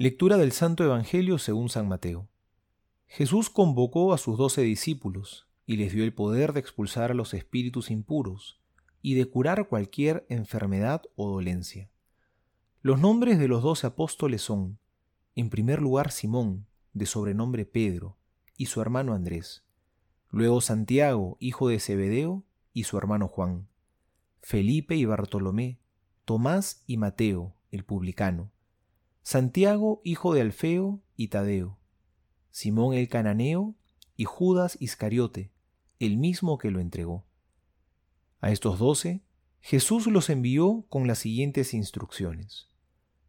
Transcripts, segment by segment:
Lectura del Santo Evangelio según San Mateo. Jesús convocó a sus doce discípulos y les dio el poder de expulsar a los espíritus impuros y de curar cualquier enfermedad o dolencia. Los nombres de los doce apóstoles son, en primer lugar, Simón, de sobrenombre Pedro, y su hermano Andrés, luego Santiago, hijo de Zebedeo, y su hermano Juan, Felipe y Bartolomé, Tomás y Mateo, el publicano, Santiago, hijo de Alfeo y Tadeo, Simón el cananeo y Judas Iscariote, el mismo que lo entregó. A estos doce, Jesús los envió con las siguientes instrucciones.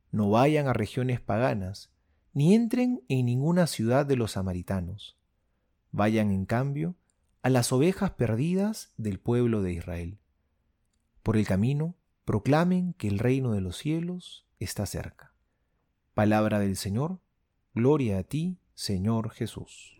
No vayan a regiones paganas, ni entren en ninguna ciudad de los samaritanos. Vayan, en cambio, a las ovejas perdidas del pueblo de Israel. Por el camino, proclamen que el reino de los cielos está cerca. Palabra del Señor, gloria a ti, Señor Jesús.